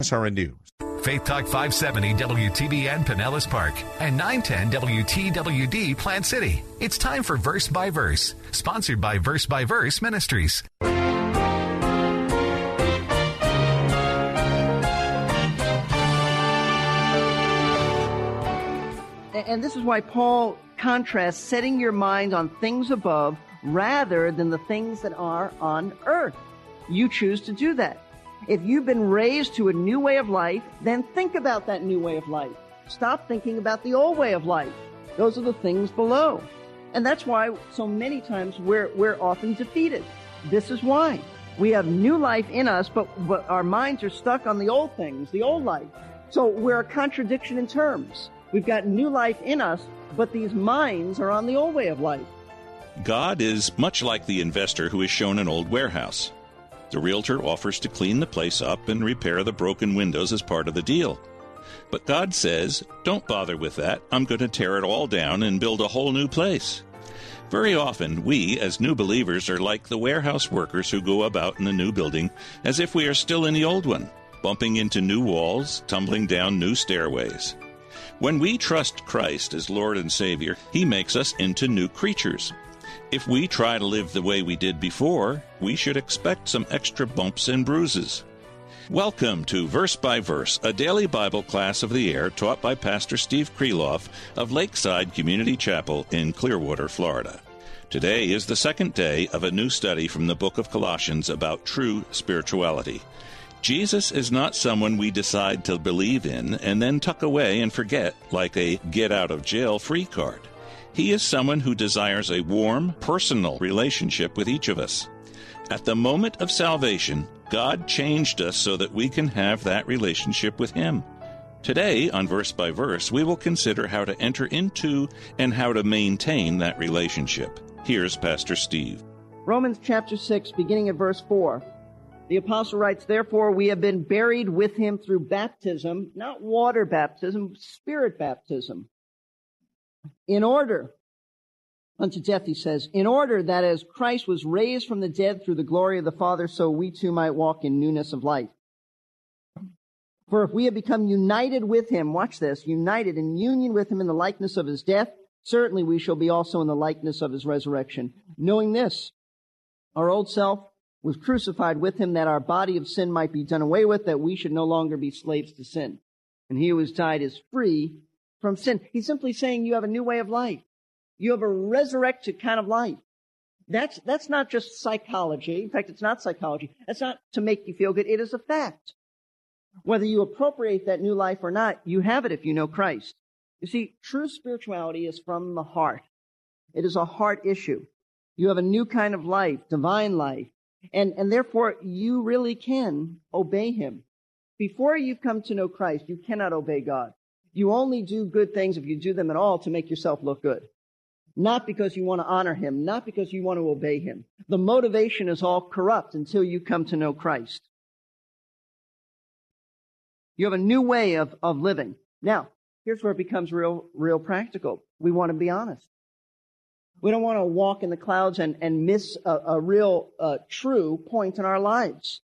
SRN News. Faith Talk 570 WTBN Pinellas Park and 910 WTWD Plant City. It's time for Verse by Verse, sponsored by Verse by Verse Ministries. And this is why Paul contrasts setting your mind on things above rather than the things that are on earth. You choose to do that. If you've been raised to a new way of life, then think about that new way of life. Stop thinking about the old way of life. Those are the things below. And that's why so many times we're, we're often defeated. This is why. We have new life in us, but, but our minds are stuck on the old things, the old life. So we're a contradiction in terms. We've got new life in us, but these minds are on the old way of life. God is much like the investor who is shown an old warehouse. The realtor offers to clean the place up and repair the broken windows as part of the deal. But God says, Don't bother with that. I'm going to tear it all down and build a whole new place. Very often, we, as new believers, are like the warehouse workers who go about in the new building as if we are still in the old one, bumping into new walls, tumbling down new stairways. When we trust Christ as Lord and Savior, He makes us into new creatures. If we try to live the way we did before, we should expect some extra bumps and bruises. Welcome to Verse by Verse, a daily Bible class of the air taught by Pastor Steve Kreloff of Lakeside Community Chapel in Clearwater, Florida. Today is the second day of a new study from the book of Colossians about true spirituality. Jesus is not someone we decide to believe in and then tuck away and forget like a get out of jail free card. He is someone who desires a warm, personal relationship with each of us. At the moment of salvation, God changed us so that we can have that relationship with Him. Today, on Verse by Verse, we will consider how to enter into and how to maintain that relationship. Here's Pastor Steve. Romans chapter 6, beginning at verse 4. The apostle writes, Therefore we have been buried with him through baptism, not water baptism, spirit baptism. In order unto death, he says, in order that as Christ was raised from the dead through the glory of the Father, so we too might walk in newness of life. For if we have become united with him, watch this, united in union with him in the likeness of his death, certainly we shall be also in the likeness of his resurrection. Knowing this, our old self was crucified with him that our body of sin might be done away with, that we should no longer be slaves to sin. And he who has died is free from sin. He's simply saying you have a new way of life. You have a resurrected kind of life. That's, that's not just psychology. In fact, it's not psychology. That's not to make you feel good. It is a fact. Whether you appropriate that new life or not, you have it if you know Christ. You see, true spirituality is from the heart. It is a heart issue. You have a new kind of life, divine life, and, and therefore you really can obey Him. Before you've come to know Christ, you cannot obey God. You only do good things if you do them at all to make yourself look good. Not because you want to honor Him, not because you want to obey Him. The motivation is all corrupt until you come to know Christ. You have a new way of, of living. Now, here's where it becomes real, real practical. We want to be honest. We don't want to walk in the clouds and, and miss a, a real, uh, true point in our lives.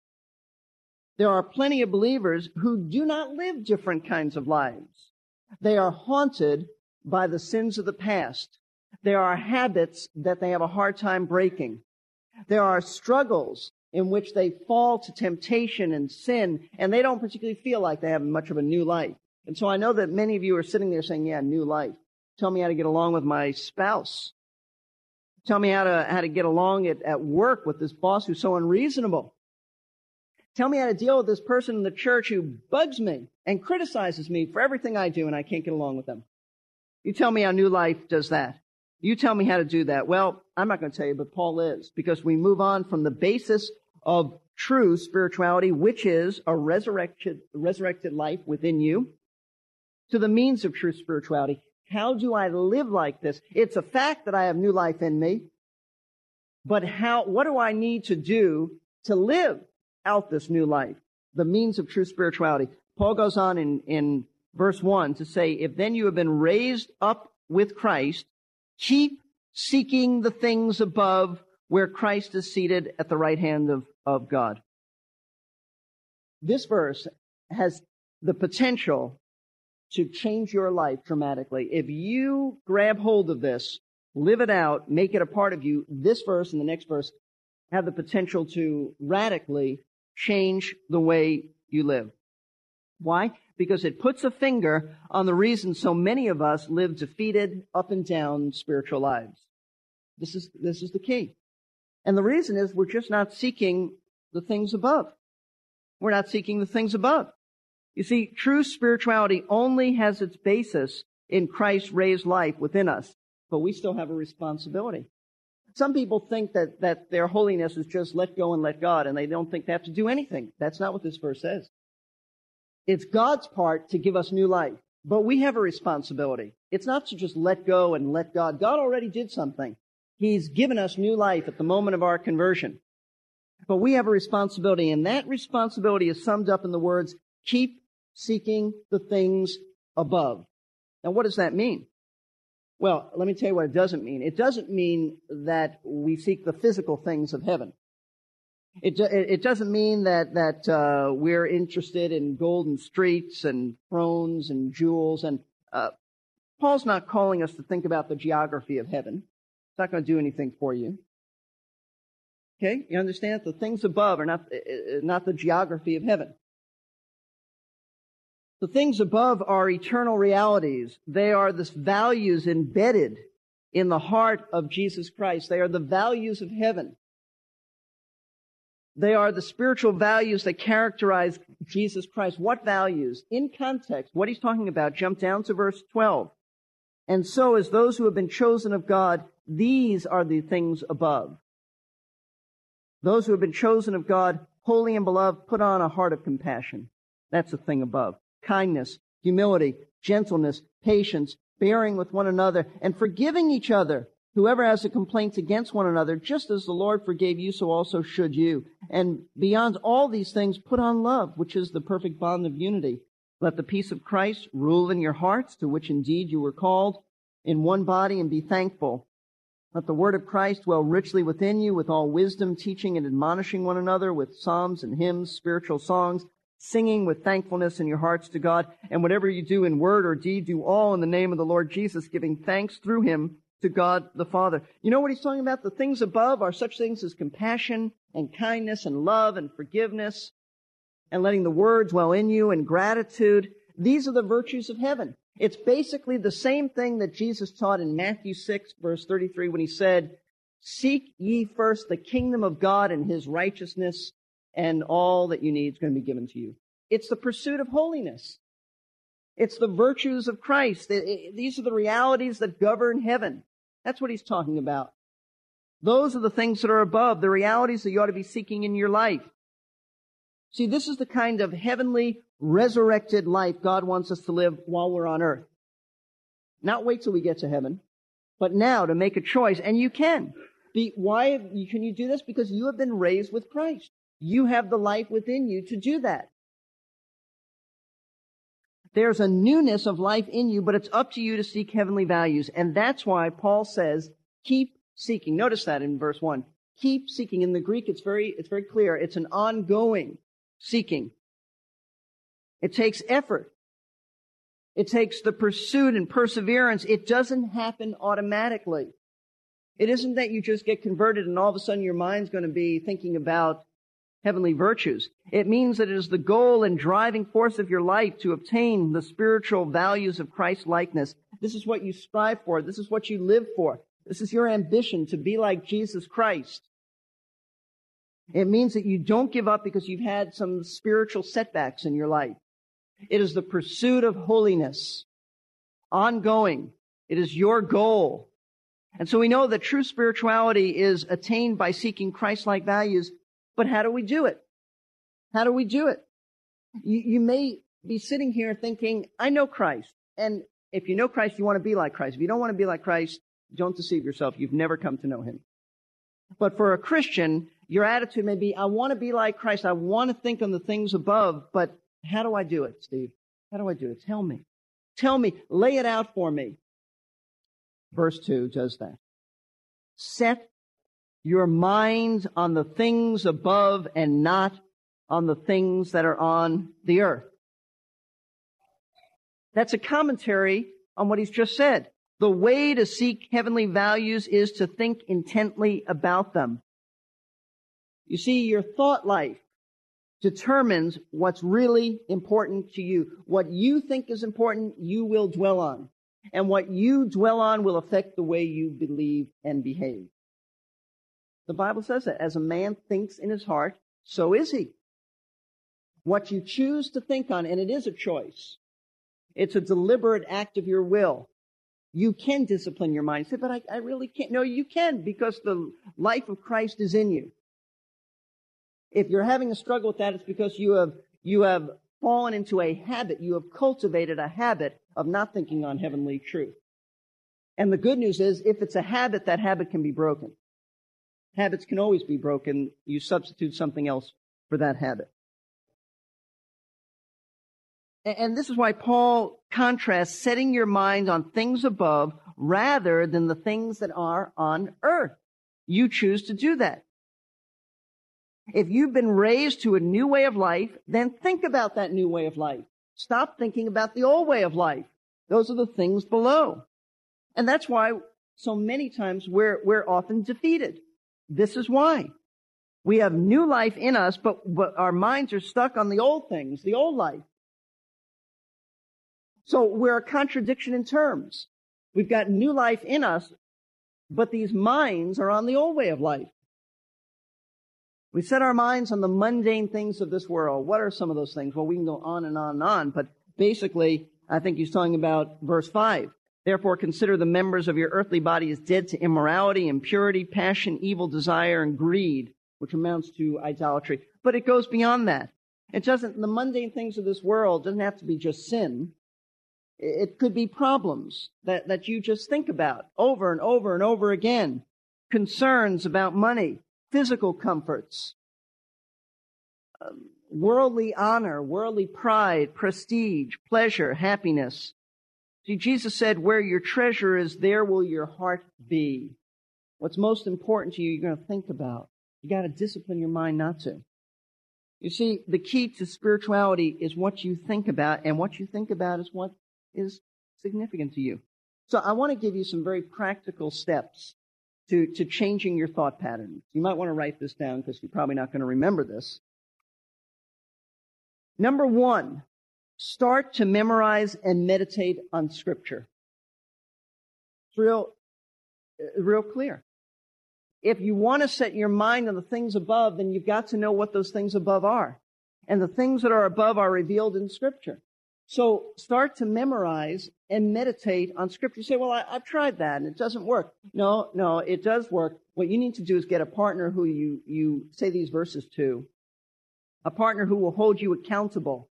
There are plenty of believers who do not live different kinds of lives. They are haunted by the sins of the past. There are habits that they have a hard time breaking. There are struggles in which they fall to temptation and sin, and they don't particularly feel like they have much of a new life. And so I know that many of you are sitting there saying, yeah, new life. Tell me how to get along with my spouse. Tell me how to, how to get along at, at work with this boss who's so unreasonable. Tell me how to deal with this person in the church who bugs me and criticizes me for everything I do and I can't get along with them. You tell me how New Life does that. You tell me how to do that. Well, I'm not going to tell you, but Paul is because we move on from the basis of true spirituality, which is a resurrected, resurrected life within you, to the means of true spirituality. How do I live like this? It's a fact that I have new life in me, but how, what do I need to do to live out this new life? The means of true spirituality. Paul goes on in, in verse 1 to say, If then you have been raised up with Christ, keep seeking the things above where Christ is seated at the right hand of, of God. This verse has the potential to change your life dramatically. If you grab hold of this, live it out, make it a part of you, this verse and the next verse have the potential to radically change the way you live. Why? Because it puts a finger on the reason so many of us live defeated, up and down spiritual lives. This is, this is the key. And the reason is we're just not seeking the things above. We're not seeking the things above. You see, true spirituality only has its basis in Christ's raised life within us, but we still have a responsibility. Some people think that, that their holiness is just let go and let God, and they don't think they have to do anything. That's not what this verse says. It's God's part to give us new life, but we have a responsibility. It's not to just let go and let God. God already did something. He's given us new life at the moment of our conversion. But we have a responsibility, and that responsibility is summed up in the words, keep seeking the things above. Now, what does that mean? Well, let me tell you what it doesn't mean. It doesn't mean that we seek the physical things of heaven. It, it doesn't mean that, that uh, we're interested in golden streets and thrones and jewels. And uh, Paul's not calling us to think about the geography of heaven. It's not going to do anything for you. Okay, you understand? that The things above are not, uh, uh, not the geography of heaven. The things above are eternal realities. They are the values embedded in the heart of Jesus Christ. They are the values of heaven. They are the spiritual values that characterize Jesus Christ. What values? In context, what he's talking about, jump down to verse 12. And so, as those who have been chosen of God, these are the things above. Those who have been chosen of God, holy and beloved, put on a heart of compassion. That's the thing above kindness, humility, gentleness, patience, bearing with one another, and forgiving each other. Whoever has a complaint against one another, just as the Lord forgave you, so also should you. And beyond all these things, put on love, which is the perfect bond of unity. Let the peace of Christ rule in your hearts, to which indeed you were called, in one body, and be thankful. Let the word of Christ dwell richly within you, with all wisdom, teaching and admonishing one another with psalms and hymns, spiritual songs, singing with thankfulness in your hearts to God. And whatever you do in word or deed, do all in the name of the Lord Jesus, giving thanks through him to God the Father. You know what he's talking about? The things above are such things as compassion and kindness and love and forgiveness and letting the word dwell in you and gratitude. These are the virtues of heaven. It's basically the same thing that Jesus taught in Matthew 6 verse 33 when he said, Seek ye first the kingdom of God and his righteousness, and all that you need is going to be given to you. It's the pursuit of holiness. It's the virtues of Christ. these are the realities that govern heaven. That's what he's talking about. Those are the things that are above, the realities that you ought to be seeking in your life. See, this is the kind of heavenly, resurrected life God wants us to live while we're on earth. Not wait till we get to heaven, but now to make a choice, and you can. Be, why can you do this? Because you have been raised with Christ. You have the life within you to do that. There's a newness of life in you, but it's up to you to seek heavenly values. And that's why Paul says, keep seeking. Notice that in verse one. Keep seeking. In the Greek, it's very, it's very clear. It's an ongoing seeking. It takes effort. It takes the pursuit and perseverance. It doesn't happen automatically. It isn't that you just get converted and all of a sudden your mind's going to be thinking about heavenly virtues. It means that it is the goal and driving force of your life to obtain the spiritual values of Christ likeness. This is what you strive for. This is what you live for. This is your ambition to be like Jesus Christ. It means that you don't give up because you've had some spiritual setbacks in your life. It is the pursuit of holiness. Ongoing. It is your goal. And so we know that true spirituality is attained by seeking Christ-like values But how do we do it? How do we do it? You, you may be sitting here thinking, I know Christ. And if you know Christ, you want to be like Christ. If you don't want to be like Christ, don't deceive yourself. You've never come to know him. But for a Christian, your attitude may be, I want to be like Christ. I want to think on the things above, but how do I do it, Steve? How do I do it? Tell me. Tell me. Lay it out for me. Verse 2 does that. Set your mind on the things above and not on the things that are on the earth. That's a commentary on what he's just said. The way to seek heavenly values is to think intently about them. You see, your thought life determines what's really important to you. What you think is important, you will dwell on. And what you dwell on will affect the way you believe and behave. The Bible says that as a man thinks in his heart, so is he. What you choose to think on, and it is a choice. It's a deliberate act of your will. You can discipline your mind. Say, but I, I really can't. No, you can because the life of Christ is in you. If you're having a struggle with that, it's because you have, you have fallen into a habit. You have cultivated a habit of not thinking on heavenly truth. And the good news is, if it's a habit, that habit can be broken. Habits can always be broken. You substitute something else for that habit. And this is why Paul contrasts setting your mind on things above rather than the things that are on earth. You choose to do that. If you've been raised to a new way of life, then think about that new way of life. Stop thinking about the old way of life. Those are the things below. And that's why so many times we're, we're often defeated. This is why. We have new life in us, but, but our minds are stuck on the old things, the old life. So we're a contradiction in terms. We've got new life in us, but these minds are on the old way of life. We set our minds on the mundane things of this world. What are some of those things? Well, we can go on and on and on, but basically, I think he's talking about verse 5. Therefore, consider the members of your earthly body as dead to immorality, impurity, passion, evil desire, and greed, which amounts to idolatry. But it goes beyond that. It doesn't, the mundane things of this world doesn't have to be just sin. It could be problems that, that you just think about over and over and over again. Concerns about money, physical comforts, um, worldly honor, worldly pride, prestige, pleasure, happiness. See, Jesus said, where your treasure is, there will your heart be. What's most important to you, you're going to think about. You got to discipline your mind not to. You see, the key to spirituality is what you think about, and what you think about is what is significant to you. So I want to give you some very practical steps to, to changing your thought patterns. You might want to write this down because you're probably not going to remember this. Number one, start to memorize and meditate on scripture. It's real, uh, real clear. If you want to set your mind on the things above, then you've got to know what those things above are. And the things that are above are revealed in scripture. So start to memorize and meditate on scripture. You say, well, I, have tried that and it doesn't work. No, no, it does work. What you need to do is get a partner who you, you say these verses to, a partner who will hold you accountable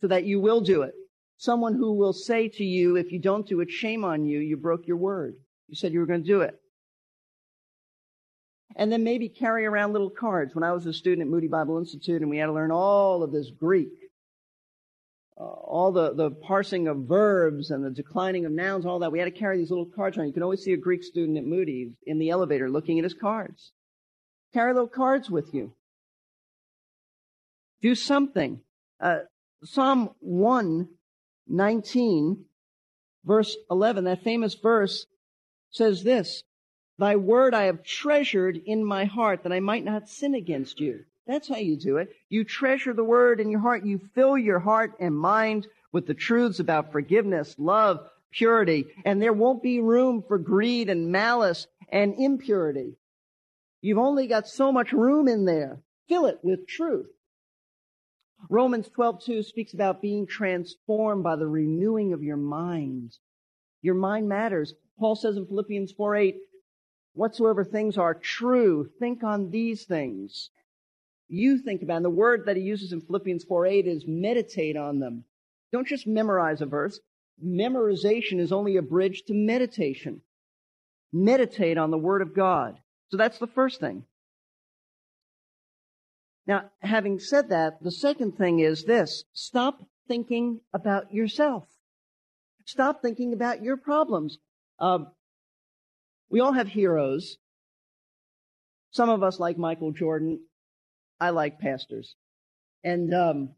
so that you will do it. Someone who will say to you, if you don't do it, shame on you. You broke your word. You said you were going to do it. And then maybe carry around little cards. When I was a student at Moody Bible Institute and we had to learn all of this Greek, uh, all the, the parsing of verbs and the declining of nouns, all that. We had to carry these little cards around. You can always see a Greek student at Moody in the elevator looking at his cards. Carry little cards with you. Do something. Uh, Psalm 119, verse 11, that famous verse says this, Thy word I have treasured in my heart that I might not sin against you. That's how you do it. You treasure the word in your heart. You fill your heart and mind with the truths about forgiveness, love, purity, and there won't be room for greed and malice and impurity. You've only got so much room in there. Fill it with truth. Romans 12:2 speaks about being transformed by the renewing of your mind. Your mind matters. Paul says in Philippians 4:8, whatsoever things are true, think on these things. you think about. And the word that he uses in Philippians 4 8 is meditate on them. Don't just memorize a verse. Memorization is only a bridge to meditation. Meditate on the word of God. So that's the first thing. Now, having said that, the second thing is this. Stop thinking about yourself. Stop thinking about your problems. Uh, we all have heroes. Some of us like Michael Jordan. I like pastors. And um,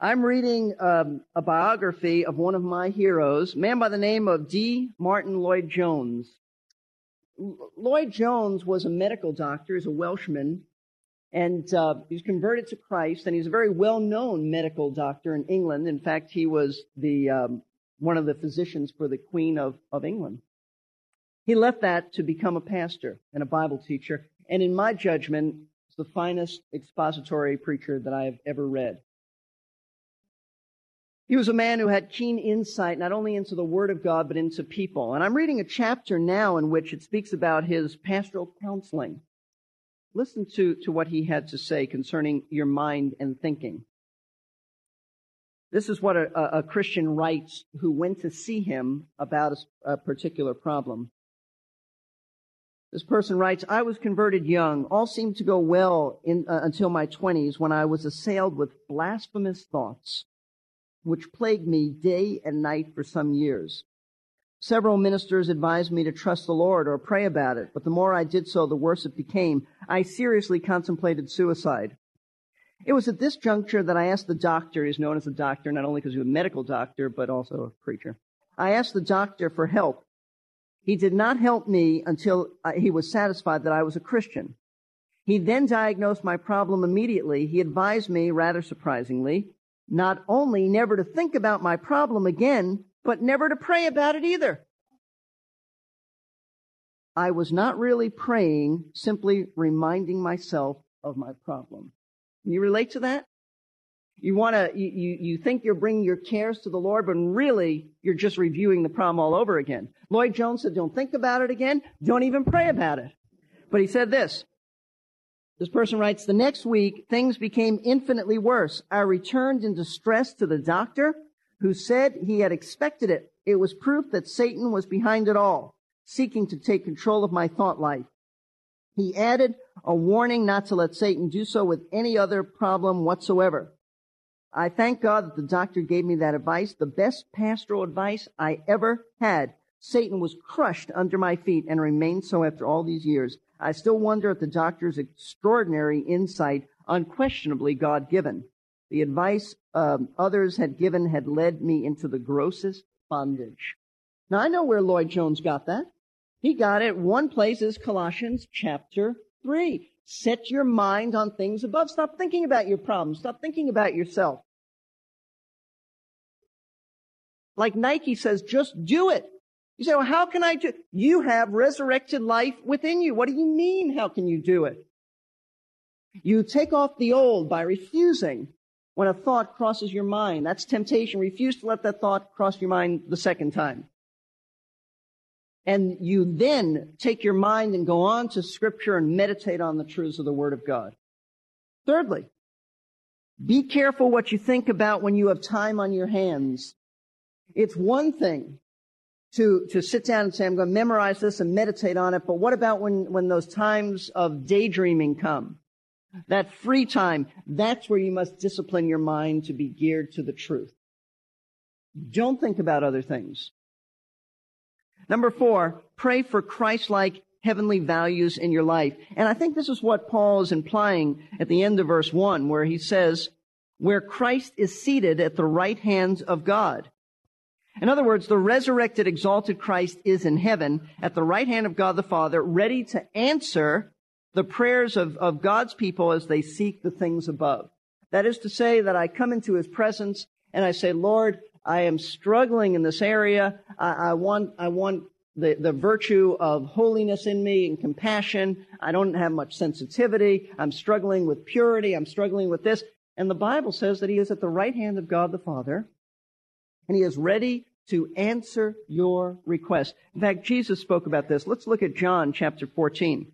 I'm reading um, a biography of one of my heroes, a man by the name of D. Martyn Lloyd Jones. L- Lloyd Jones was a medical doctor, he's a Welshman, and uh, he was converted to Christ, and he's a very well-known medical doctor in England. In fact, he was the um, one of the physicians for the Queen of, of England. He left that to become a pastor and a Bible teacher, and in my judgment, the finest expository preacher that I have ever read. He was a man who had keen insight not only into the Word of God, but into people. And I'm reading a chapter now in which it speaks about his pastoral counseling. Listen to, to what he had to say concerning your mind and thinking. This is what a, a Christian writes who went to see him about a, a particular problem. This person writes, I was converted young. All seemed to go well in, uh, until my 20s when I was assailed with blasphemous thoughts, which plagued me day and night for some years. Several ministers advised me to trust the Lord or pray about it, but the more I did so, the worse it became. I seriously contemplated suicide. It was at this juncture that I asked the doctor, he's known as a doctor not only because he was a medical doctor, but also a preacher. I asked the doctor for help. He did not help me until he was satisfied that I was a Christian. He then diagnosed my problem immediately. He advised me, rather surprisingly, not only never to think about my problem again, but never to pray about it either. I was not really praying, simply reminding myself of my problem. Can you relate to that? You want to, you, you, you think you're bringing your cares to the Lord, but really you're just reviewing the problem all over again. Lloyd Jones said, don't think about it again. Don't even pray about it. But he said this. This person writes, the next week, things became infinitely worse. I returned in distress to the doctor who said he had expected it. It was proof that Satan was behind it all, seeking to take control of my thought life. He added a warning not to let Satan do so with any other problem whatsoever. I thank God that the doctor gave me that advice, the best pastoral advice I ever had. Satan was crushed under my feet and remained so after all these years. I still wonder at the doctor's extraordinary insight, unquestionably God given. The advice um, others had given had led me into the grossest bondage. Now I know where Lloyd Jones got that. He got it. One place is Colossians chapter 3. Set your mind on things above. Stop thinking about your problems. Stop thinking about yourself. Like Nike says, just do it. You say, well, how can I do? You have resurrected life within you. What do you mean? How can you do it? You take off the old by refusing when a thought crosses your mind. That's temptation. Refuse to let that thought cross your mind the second time. And you then take your mind and go on to scripture and meditate on the truths of the word of God. Thirdly, be careful what you think about when you have time on your hands. It's one thing to, to sit down and say, I'm going to memorize this and meditate on it, but what about when, when those times of daydreaming come? That free time, that's where you must discipline your mind to be geared to the truth. Don't think about other things. Number four, pray for Christ-like heavenly values in your life. And I think this is what Paul is implying at the end of verse one, where he says, where Christ is seated at the right hand of God. In other words, the resurrected, exalted Christ is in heaven at the right hand of God the Father, ready to answer the prayers of, of God's people as they seek the things above. That is to say that I come into his presence and I say, Lord, I am struggling in this area. I, I want, I want the, the virtue of holiness in me and compassion. I don't have much sensitivity. I'm struggling with purity. I'm struggling with this. And the Bible says that he is at the right hand of God the Father and he is ready to answer your request. In fact, Jesus spoke about this. Let's look at John chapter 14.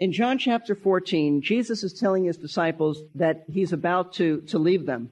In John chapter 14, Jesus is telling his disciples that he's about to, to leave them.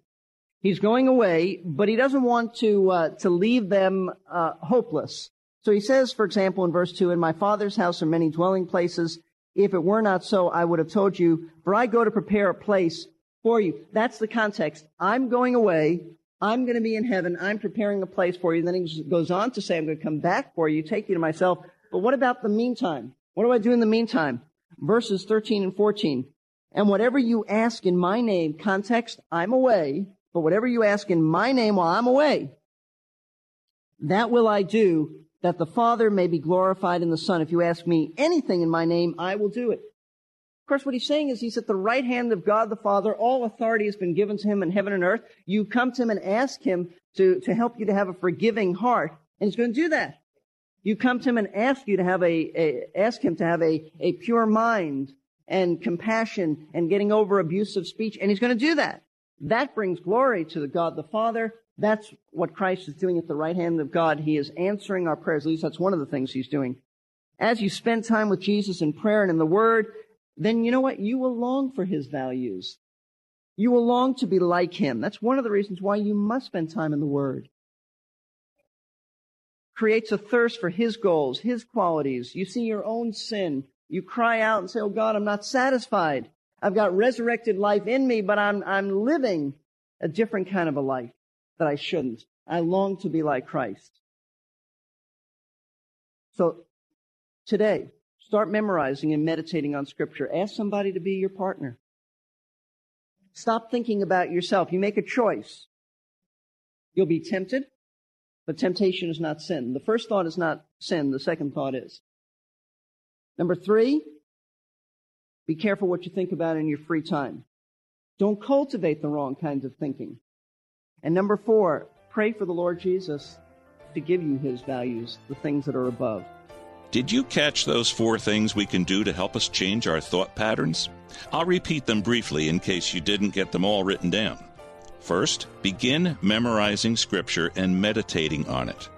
He's going away, but he doesn't want to, uh, to leave them uh, hopeless. So he says, for example, in verse 2, In my Father's house are many dwelling places. If it were not so, I would have told you, for I go to prepare a place for you. That's the context. I'm going away. I'm going to be in heaven. I'm preparing a place for you. Then he goes on to say, I'm going to come back for you, take you to myself. But what about the meantime? What do I do in the meantime? Verses 13 and 14. And whatever you ask in my name, context, I'm away, but whatever you ask in my name while I'm away, that will I do that the Father may be glorified in the Son. If you ask me anything in my name, I will do it. Of course, what he's saying is he's at the right hand of God the Father. All authority has been given to him in heaven and earth. You come to him and ask him to, to help you to have a forgiving heart, and he's going to do that. You come to him and ask you to have a, a ask him to have a, a pure mind and compassion and getting over abusive speech, and he's going to do that. That brings glory to the God the Father that's what Christ is doing at the right hand of God. He is answering our prayers. At least that's one of the things he's doing. As you spend time with Jesus in prayer and in the Word, then you know what? You will long for his values. You will long to be like him. That's one of the reasons why you must spend time in the Word. Creates a thirst for his goals, his qualities. You see your own sin. You cry out and say, Oh God, I'm not satisfied. I've got resurrected life in me, but I'm, I'm living a different kind of a life that I shouldn't. I long to be like Christ. So today, start memorizing and meditating on scripture. Ask somebody to be your partner. Stop thinking about yourself. You make a choice. You'll be tempted, but temptation is not sin. The first thought is not sin. The second thought is. Number three, be careful what you think about in your free time. Don't cultivate the wrong kinds of thinking. And number four, pray for the Lord Jesus to give you his values, the things that are above. Did you catch those four things we can do to help us change our thought patterns? I'll repeat them briefly in case you didn't get them all written down. First, begin memorizing scripture and meditating on it.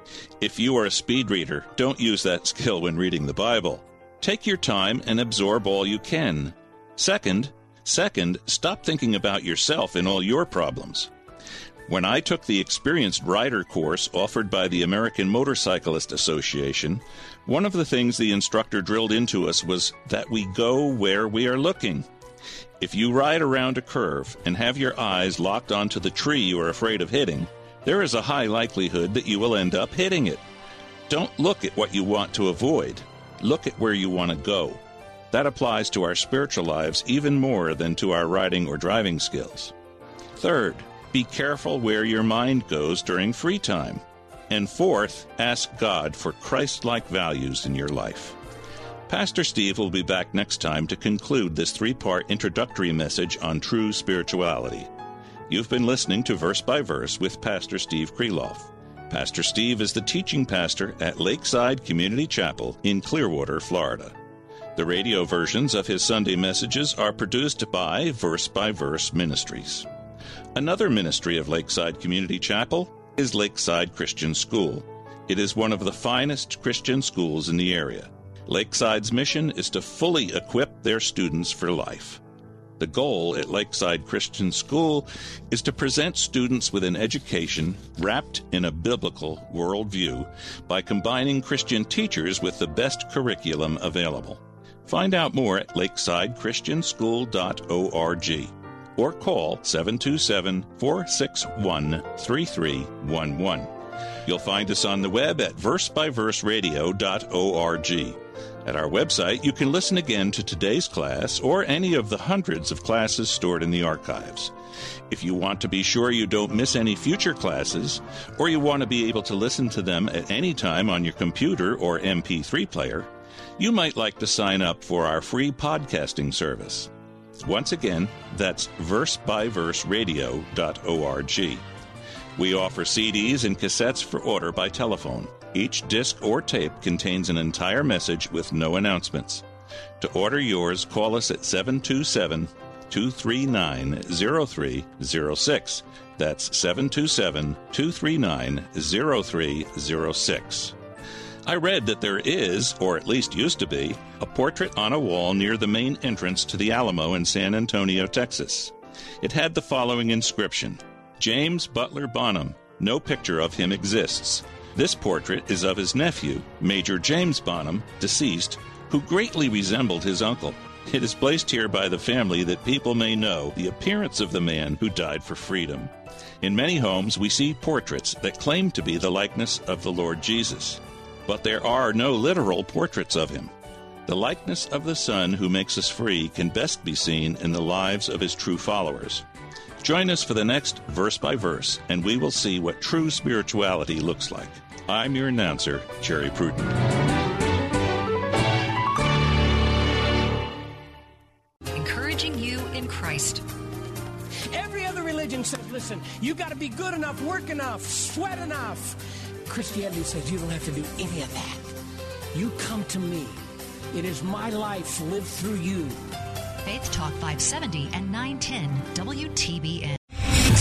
If you are a speed reader, don't use that skill when reading the Bible. Take your time and absorb all you can. Second, second, stop thinking about yourself and all your problems. When I took the experienced rider course offered by the American Motorcyclist Association, one of the things the instructor drilled into us was that we go where we are looking. If you ride around a curve and have your eyes locked onto the tree you are afraid of hitting, there is a high likelihood that you will end up hitting it. Don't look at what you want to avoid. Look at where you want to go. That applies to our spiritual lives even more than to our riding or driving skills. Third, be careful where your mind goes during free time. And fourth, ask God for Christ like values in your life. Pastor Steve will be back next time to conclude this three part introductory message on true spirituality. You've been listening to Verse by Verse with Pastor Steve Kreloff. Pastor Steve is the teaching pastor at Lakeside Community Chapel in Clearwater, Florida. The radio versions of his Sunday messages are produced by Verse by Verse Ministries. Another ministry of Lakeside Community Chapel is Lakeside Christian School. It is one of the finest Christian schools in the area. Lakeside's mission is to fully equip their students for life. The goal at Lakeside Christian School is to present students with an education wrapped in a biblical worldview by combining Christian teachers with the best curriculum available. Find out more at lakesidechristianschool.org or call 727 461 3311. You'll find us on the web at versebyverseradio.org. At our website, you can listen again to today's class or any of the hundreds of classes stored in the archives. If you want to be sure you don't miss any future classes, or you want to be able to listen to them at any time on your computer or MP3 player, you might like to sign up for our free podcasting service. Once again, that's versebyverseradio.org. We offer CDs and cassettes for order by telephone. Each disc or tape contains an entire message with no announcements. To order yours, call us at 727 239 0306. That's 727 239 0306. I read that there is, or at least used to be, a portrait on a wall near the main entrance to the Alamo in San Antonio, Texas. It had the following inscription James Butler Bonham. No picture of him exists. This portrait is of his nephew, Major James Bonham, deceased, who greatly resembled his uncle. It is placed here by the family that people may know the appearance of the man who died for freedom. In many homes, we see portraits that claim to be the likeness of the Lord Jesus. But there are no literal portraits of him. The likeness of the Son who makes us free can best be seen in the lives of his true followers. Join us for the next verse by verse, and we will see what true spirituality looks like. I'm your announcer, Jerry Pruden. Encouraging you in Christ. Every other religion says, listen, you got to be good enough, work enough, sweat enough. Christianity says you don't have to do any of that. You come to me. It is my life lived through you. Faith Talk 570 and 910 WTBN.